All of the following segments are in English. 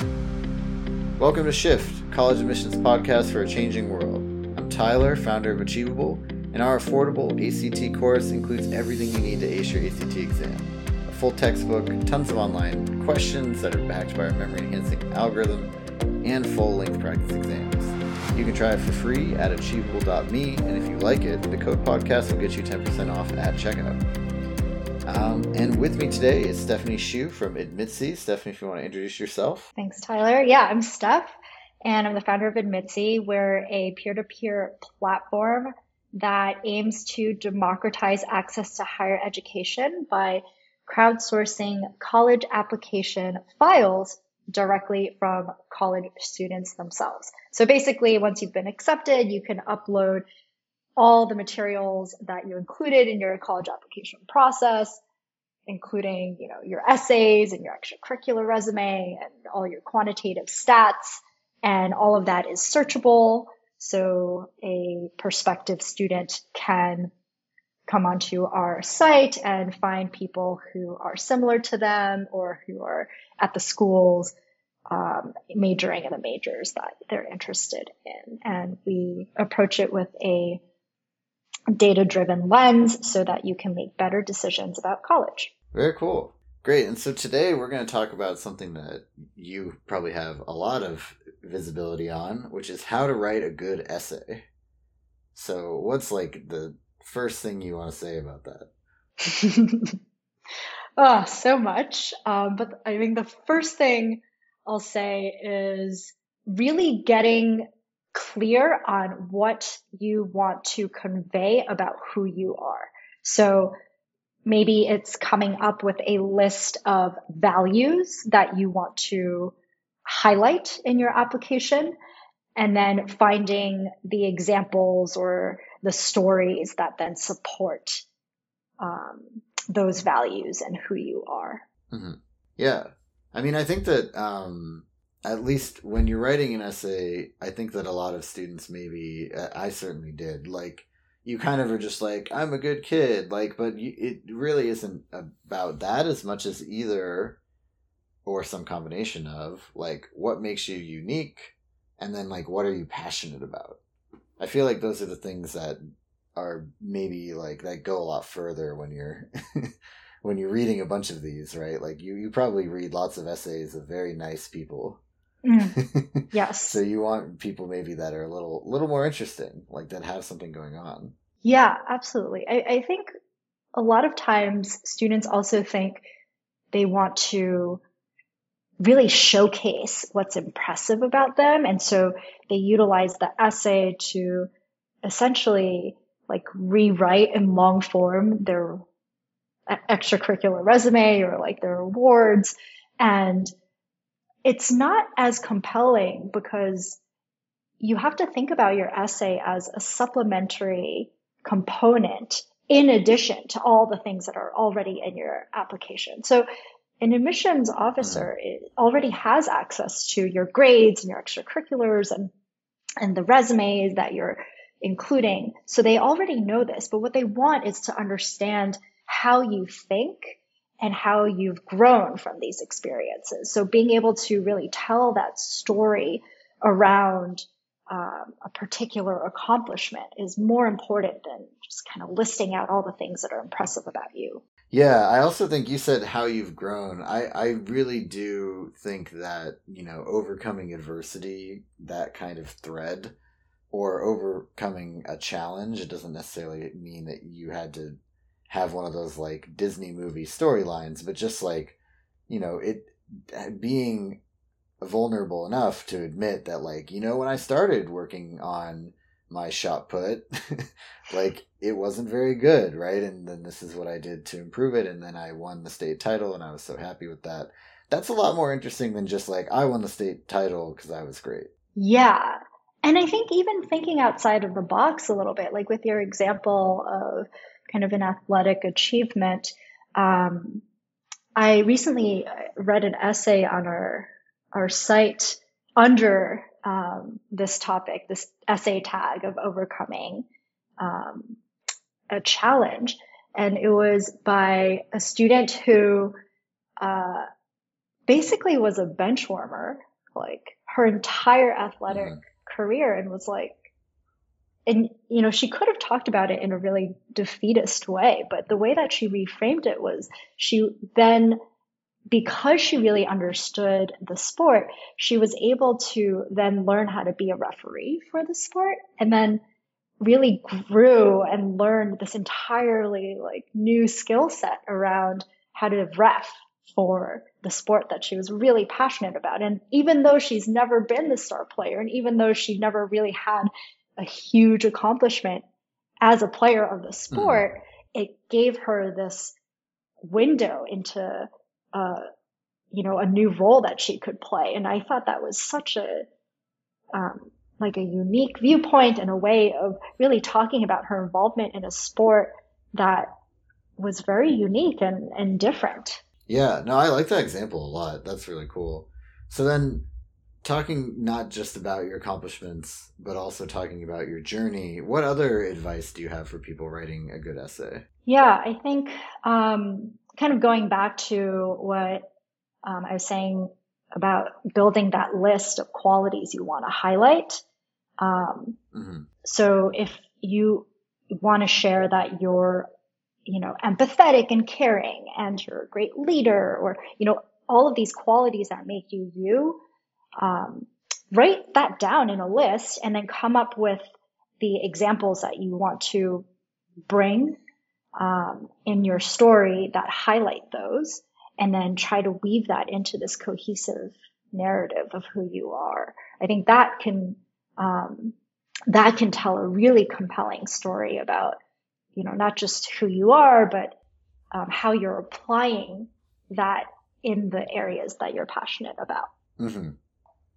Welcome to Shift, College Admissions Podcast for a Changing World. I'm Tyler, founder of Achievable, and our affordable ACT course includes everything you need to ace your ACT exam. A full textbook, tons of online questions that are backed by our memory enhancing algorithm, and full length practice exams. You can try it for free at achievable.me, and if you like it, the code podcast will get you 10% off at checkout. Um, and with me today is Stephanie Shyu from Admitsee. Stephanie, if you want to introduce yourself. Thanks, Tyler. Yeah, I'm Steph, and I'm the founder of Admitsee. We're a peer-to-peer platform that aims to democratize access to higher education by crowdsourcing college application files directly from college students themselves. So basically, once you've been accepted, you can upload all the materials that you included in your college application process, including, you know, your essays and your extracurricular resume and all your quantitative stats. And all of that is searchable. So a prospective student can come onto our site and find people who are similar to them or who are at the schools um, majoring in the majors that they're interested in. And we approach it with a data driven lens so that you can make better decisions about college. Very cool. Great. And so today we're going to talk about something that you probably have a lot of visibility on, which is how to write a good essay. So, what's like the first thing you want to say about that? oh, so much. Um, but I think the first thing I'll say is really getting clear on what you want to convey about who you are. So maybe it's coming up with a list of values that you want to highlight in your application and then finding the examples or the stories that then support um, those values and who you are. Mm-hmm. Yeah. I mean, I think that um, at least when you're writing an essay, I think that a lot of students maybe, uh, I certainly did, like, you kind of are just like, I'm a good kid, like, but you, it really isn't about that as much as either or some combination of, like, what makes you unique and then, like, what are you passionate about? I feel like those are the things that are maybe like that go a lot further when you're when you're reading a bunch of these, right? Like you, you probably read lots of essays of very nice people. Mm. Yes. so you want people maybe that are a little, little more interesting, like that have something going on. Yeah, absolutely. I, I think a lot of times students also think they want to really showcase what's impressive about them. And so they utilize the essay to essentially like rewrite in long form their extracurricular resume or like their awards. And it's not as compelling because you have to think about your essay as a supplementary component in addition to all the things that are already in your application. So an admissions officer mm-hmm. already has access to your grades and your extracurriculars and, and the resumes that you're including. So they already know this, but what they want is to understand how you think and how you've grown from these experiences. So being able to really tell that story around um, a particular accomplishment is more important than just kind of listing out all the things that are impressive about you. Yeah, I also think you said how you've grown. I, I really do think that, you know, overcoming adversity, that kind of thread, or overcoming a challenge, it doesn't necessarily mean that you had to have one of those like Disney movie storylines, but just like, you know, it being vulnerable enough to admit that like, you know, when I started working on my shot put, like it wasn't very good, right? And then this is what I did to improve it and then I won the state title and I was so happy with that. That's a lot more interesting than just like I won the state title cuz I was great. Yeah. And I think even thinking outside of the box a little bit, like with your example of kind of an athletic achievement. Um, I recently read an essay on our our site under um, this topic, this essay tag of overcoming um, a challenge, and it was by a student who uh, basically was a bench warmer like her entire athletic mm. career and was like, and you know she could have talked about it in a really defeatist way but the way that she reframed it was she then because she really understood the sport she was able to then learn how to be a referee for the sport and then really grew and learned this entirely like new skill set around how to ref for the sport that she was really passionate about. And even though she's never been the star player, and even though she never really had a huge accomplishment as a player of the mm-hmm. sport, mm-hmm. it gave her this window into, uh, you know, a new role that she could play. And I thought that was such a, um, like a unique viewpoint and a way of really talking about her involvement in a sport that was very unique and, and different. Yeah, no, I like that example a lot. That's really cool. So then talking not just about your accomplishments, but also talking about your journey, what other advice do you have for people writing a good essay? Yeah, I think um, kind of going back to what um, I was saying about building that list of qualities you want to highlight. Um, mm-hmm. So if you want to share that you're, you know, empathetic and caring and you're a great leader or, you know, all of these qualities that make you you, um, write that down in a list and then come up with the examples that you want to bring um, in your story that highlight those and then try to weave that into this cohesive narrative of who you are. I think that can um, that can tell a really compelling story about you know not just who you are but um, how you're applying that in the areas that you're passionate about. Mm-hmm.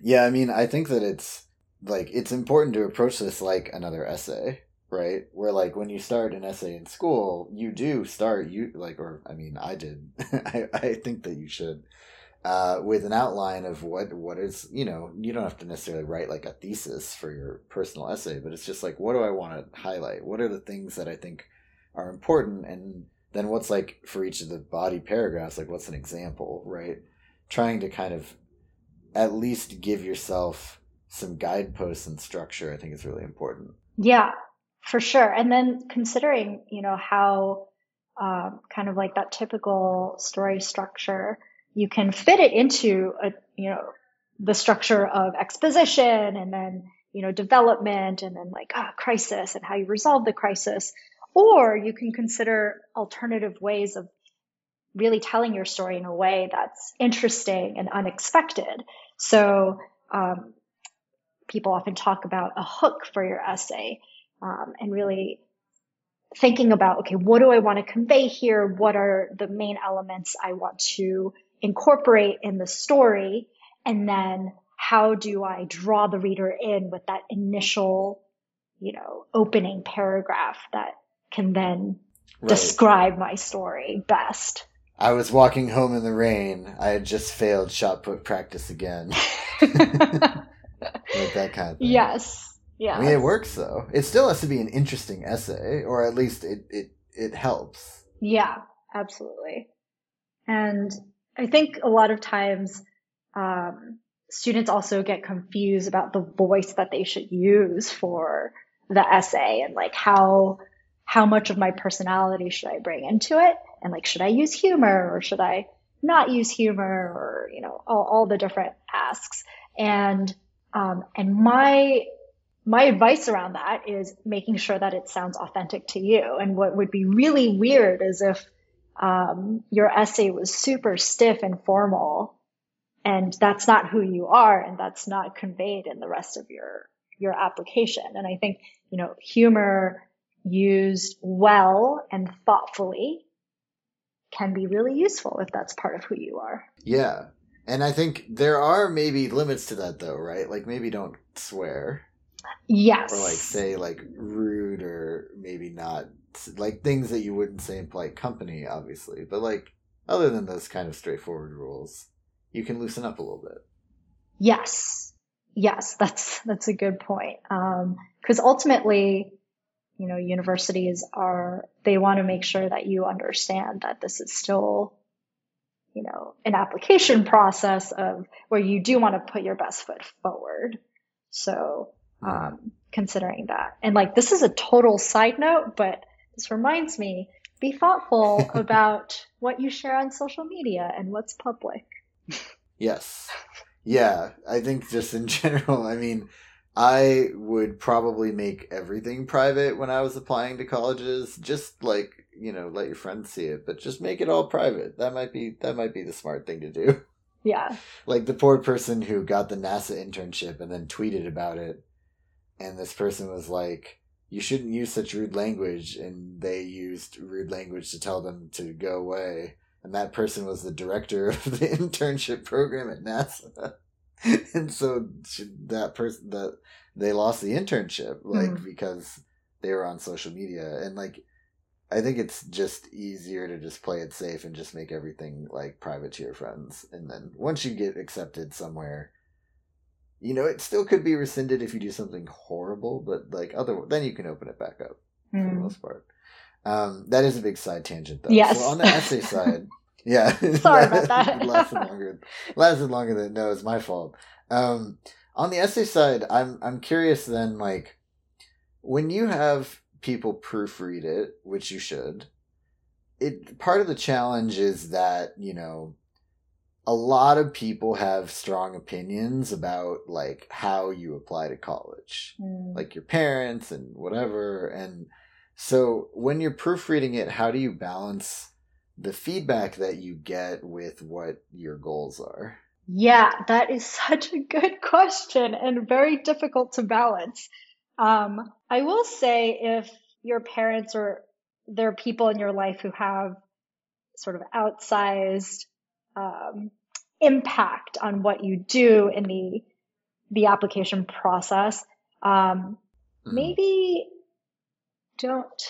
Yeah, I mean, I think that it's like it's important to approach this like another essay, right? Where like when you start an essay in school, you do start you like or I mean, I did. I I think that you should uh, with an outline of what what is you know you don't have to necessarily write like a thesis for your personal essay, but it's just like what do I want to highlight? What are the things that I think are important, and then what's like for each of the body paragraphs, like what's an example, right? Trying to kind of at least give yourself some guideposts and structure, I think is really important. Yeah, for sure. And then considering, you know, how um, kind of like that typical story structure, you can fit it into a, you know, the structure of exposition and then, you know, development and then like ah, crisis and how you resolve the crisis. Or you can consider alternative ways of really telling your story in a way that's interesting and unexpected. So um, people often talk about a hook for your essay um, and really thinking about okay, what do I want to convey here? What are the main elements I want to incorporate in the story? And then how do I draw the reader in with that initial, you know, opening paragraph that can then right. describe my story best? I was walking home in the rain. I had just failed shot put practice again. like that kind of thing. Yes. Yeah. I mean, it works though. It still has to be an interesting essay, or at least it it it helps. Yeah, absolutely. And I think a lot of times um, students also get confused about the voice that they should use for the essay and like how how much of my personality should I bring into it? And like, should I use humor or should I not use humor or, you know, all, all the different asks. And, um, and my, my advice around that is making sure that it sounds authentic to you. And what would be really weird is if, um, your essay was super stiff and formal and that's not who you are and that's not conveyed in the rest of your, your application. And I think, you know, humor used well and thoughtfully can be really useful if that's part of who you are. Yeah. And I think there are maybe limits to that though, right? Like maybe don't swear. Yes. Or like say like rude or maybe not like things that you wouldn't say in polite company, obviously. But like other than those kind of straightforward rules, you can loosen up a little bit. Yes. Yes, that's that's a good point. Um, because ultimately you know, universities are, they want to make sure that you understand that this is still, you know, an application process of where you do want to put your best foot forward. So, um, considering that. And like, this is a total side note, but this reminds me be thoughtful about what you share on social media and what's public. Yes. Yeah. I think just in general, I mean, I would probably make everything private when I was applying to colleges. Just like, you know, let your friends see it, but just make it all private. That might be that might be the smart thing to do. Yeah. Like the poor person who got the NASA internship and then tweeted about it and this person was like, "You shouldn't use such rude language," and they used rude language to tell them to go away. And that person was the director of the internship program at NASA, and so that person that they lost the internship like mm. because they were on social media and like I think it's just easier to just play it safe and just make everything like private to your friends. And then once you get accepted somewhere, you know, it still could be rescinded if you do something horrible, but like other then you can open it back up mm. for the hmm. most part. Um, that is a big side tangent though. Yes. So on the essay side, yeah. Sorry about that. lasted longer lasted longer than no, it's my fault. Um, on the essay side, I'm I'm curious then like when you have people proofread it, which you should, it part of the challenge is that, you know, a lot of people have strong opinions about like how you apply to college mm. like your parents and whatever and so when you're proofreading it how do you balance the feedback that you get with what your goals are yeah that is such a good question and very difficult to balance um, i will say if your parents or there are people in your life who have sort of outsized um, impact on what you do in the the application process, um, mm. maybe don't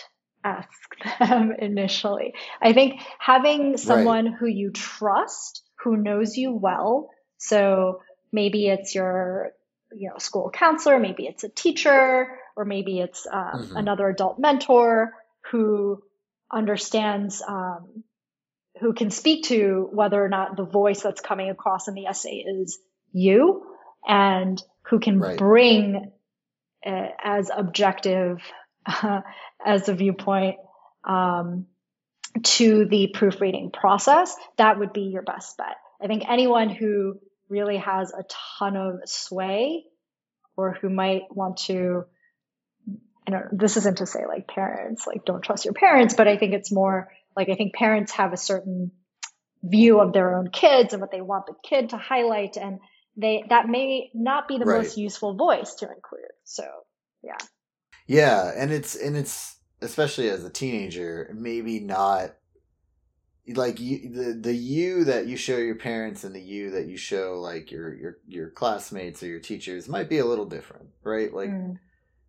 ask them initially. I think having someone right. who you trust, who knows you well, so maybe it's your you know school counselor, maybe it's a teacher, or maybe it's um, mm-hmm. another adult mentor who understands um, who can speak to whether or not the voice that's coming across in the essay is you and who can right. bring uh, as objective uh, as a viewpoint um, to the proofreading process, that would be your best bet. I think anyone who really has a ton of sway or who might want to I don't this isn't to say like parents like don't trust your parents, but I think it's more like I think parents have a certain view of their own kids and what they want the kid to highlight and they that may not be the right. most useful voice to include. So, yeah. Yeah, and it's and it's especially as a teenager, maybe not like you the the you that you show your parents and the you that you show like your your your classmates or your teachers might be a little different, right? Like mm.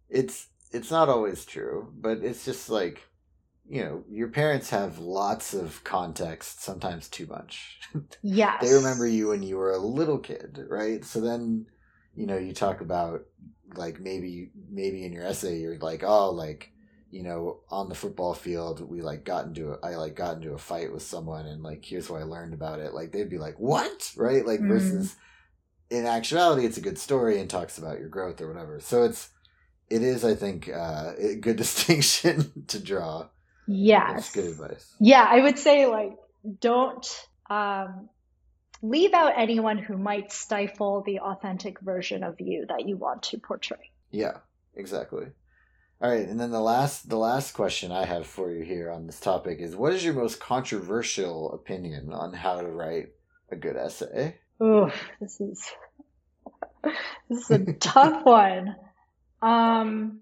it's it's not always true, but it's just like you know, your parents have lots of context, sometimes too much. Yes. they remember you when you were a little kid, right? So then, you know, you talk about like maybe maybe in your essay you're like, oh, like, you know, on the football field we like got into a, I like got into a fight with someone and like here's what I learned about it. Like they'd be like, "What?" right? Like mm. versus in actuality it's a good story and talks about your growth or whatever. So it's it is I think uh, a good distinction to draw. Yes. That's good advice. Yeah, I would say like don't um, leave out anyone who might stifle the authentic version of you that you want to portray. Yeah, exactly. All right, and then the last the last question I have for you here on this topic is what is your most controversial opinion on how to write a good essay? Oh, this is this is a tough one. Um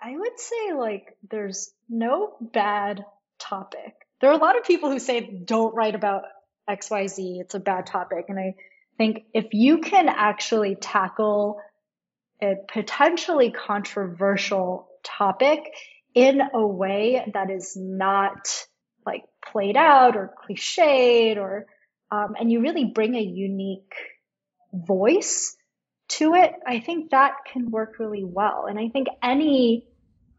I would say like there's no bad topic. There are a lot of people who say don't write about XYZ, it's a bad topic. And I think if you can actually tackle a potentially controversial topic in a way that is not like played out or cliched or um, and you really bring a unique voice to it, I think that can work really well. And I think any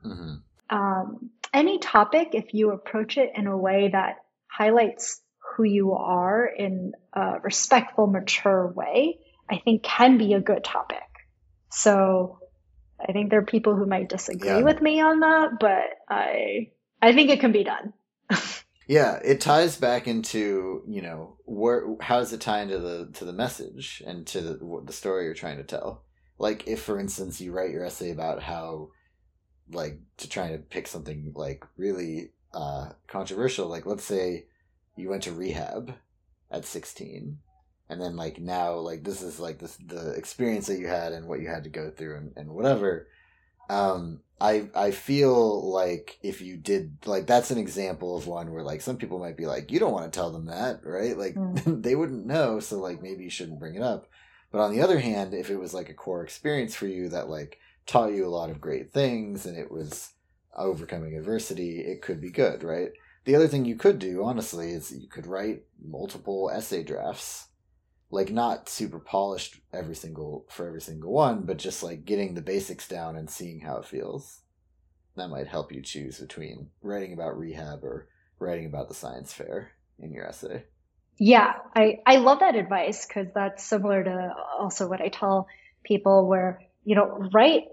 mm-hmm. um, any topic, if you approach it in a way that highlights who you are in a respectful, mature way, I think can be a good topic. So I think there are people who might disagree yeah. with me on that, but I I think it can be done. yeah, it ties back into you know where how does it tie into the to the message and to the, the story you're trying to tell. Like if, for instance, you write your essay about how like to try to pick something like really uh, controversial, like let's say you went to rehab at 16 and then like now like this is like this the experience that you had and what you had to go through and, and whatever um i i feel like if you did like that's an example of one where like some people might be like you don't want to tell them that right? Like mm. they wouldn't know so like maybe you shouldn't bring it up. But on the other hand if it was like a core experience for you that like taught you a lot of great things and it was overcoming adversity it could be good right the other thing you could do honestly is you could write multiple essay drafts like not super polished every single for every single one, but just like getting the basics down and seeing how it feels. That might help you choose between writing about rehab or writing about the science fair in your essay. Yeah, I, I love that advice because that's similar to also what I tell people where, you know, write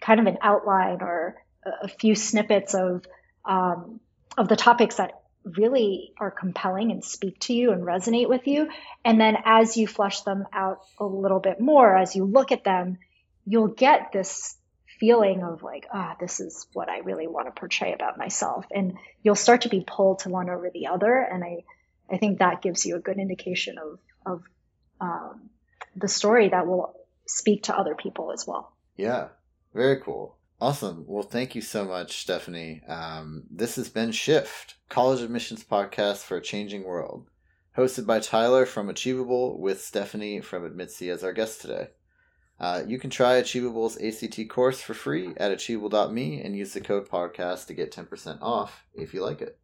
kind of an outline or a few snippets of um, of the topics that really are compelling and speak to you and resonate with you. And then as you flush them out a little bit more, as you look at them, you'll get this feeling of like, ah, oh, this is what I really want to portray about myself. And you'll start to be pulled to one over the other. And I, I think that gives you a good indication of, of, um, the story that will speak to other people as well. Yeah. Very cool. Awesome. Well, thank you so much, Stephanie. Um, this has been Shift, College Admissions Podcast for a Changing World, hosted by Tyler from Achievable with Stephanie from Admitsee as our guest today. Uh, you can try Achievable's ACT course for free at achievable.me and use the code podcast to get 10% off if you like it.